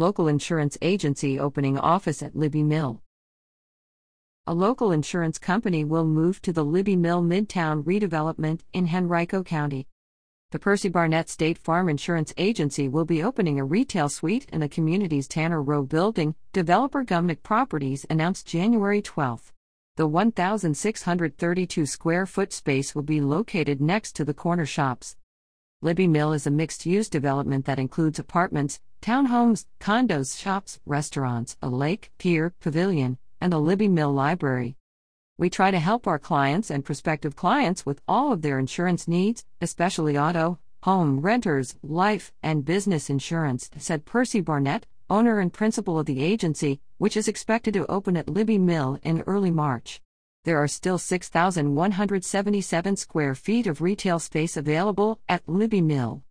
Local insurance agency opening office at Libbie Mill. A local insurance company will move to the Libbie Mill Midtown redevelopment in Henrico County. The Percy Barnett State Farm Insurance Agency will be opening a retail suite in the community's Tanner Row building, developer Gumenick Properties announced January 12. The 1,632 square foot space will be located next to the corner shops. Libbie Mill is a mixed use development that includes apartments, townhomes, condos, shops, restaurants, a lake, pier, pavilion, and the Libbie Mill Library. We try to help our clients and prospective clients with all of their insurance needs, especially auto, home, renters, life, and business insurance, said Percy Barnett, owner and principal of the agency, which is expected to open at Libbie Mill in early March. There are still 6,177 square feet of retail space available at Libbie Mill.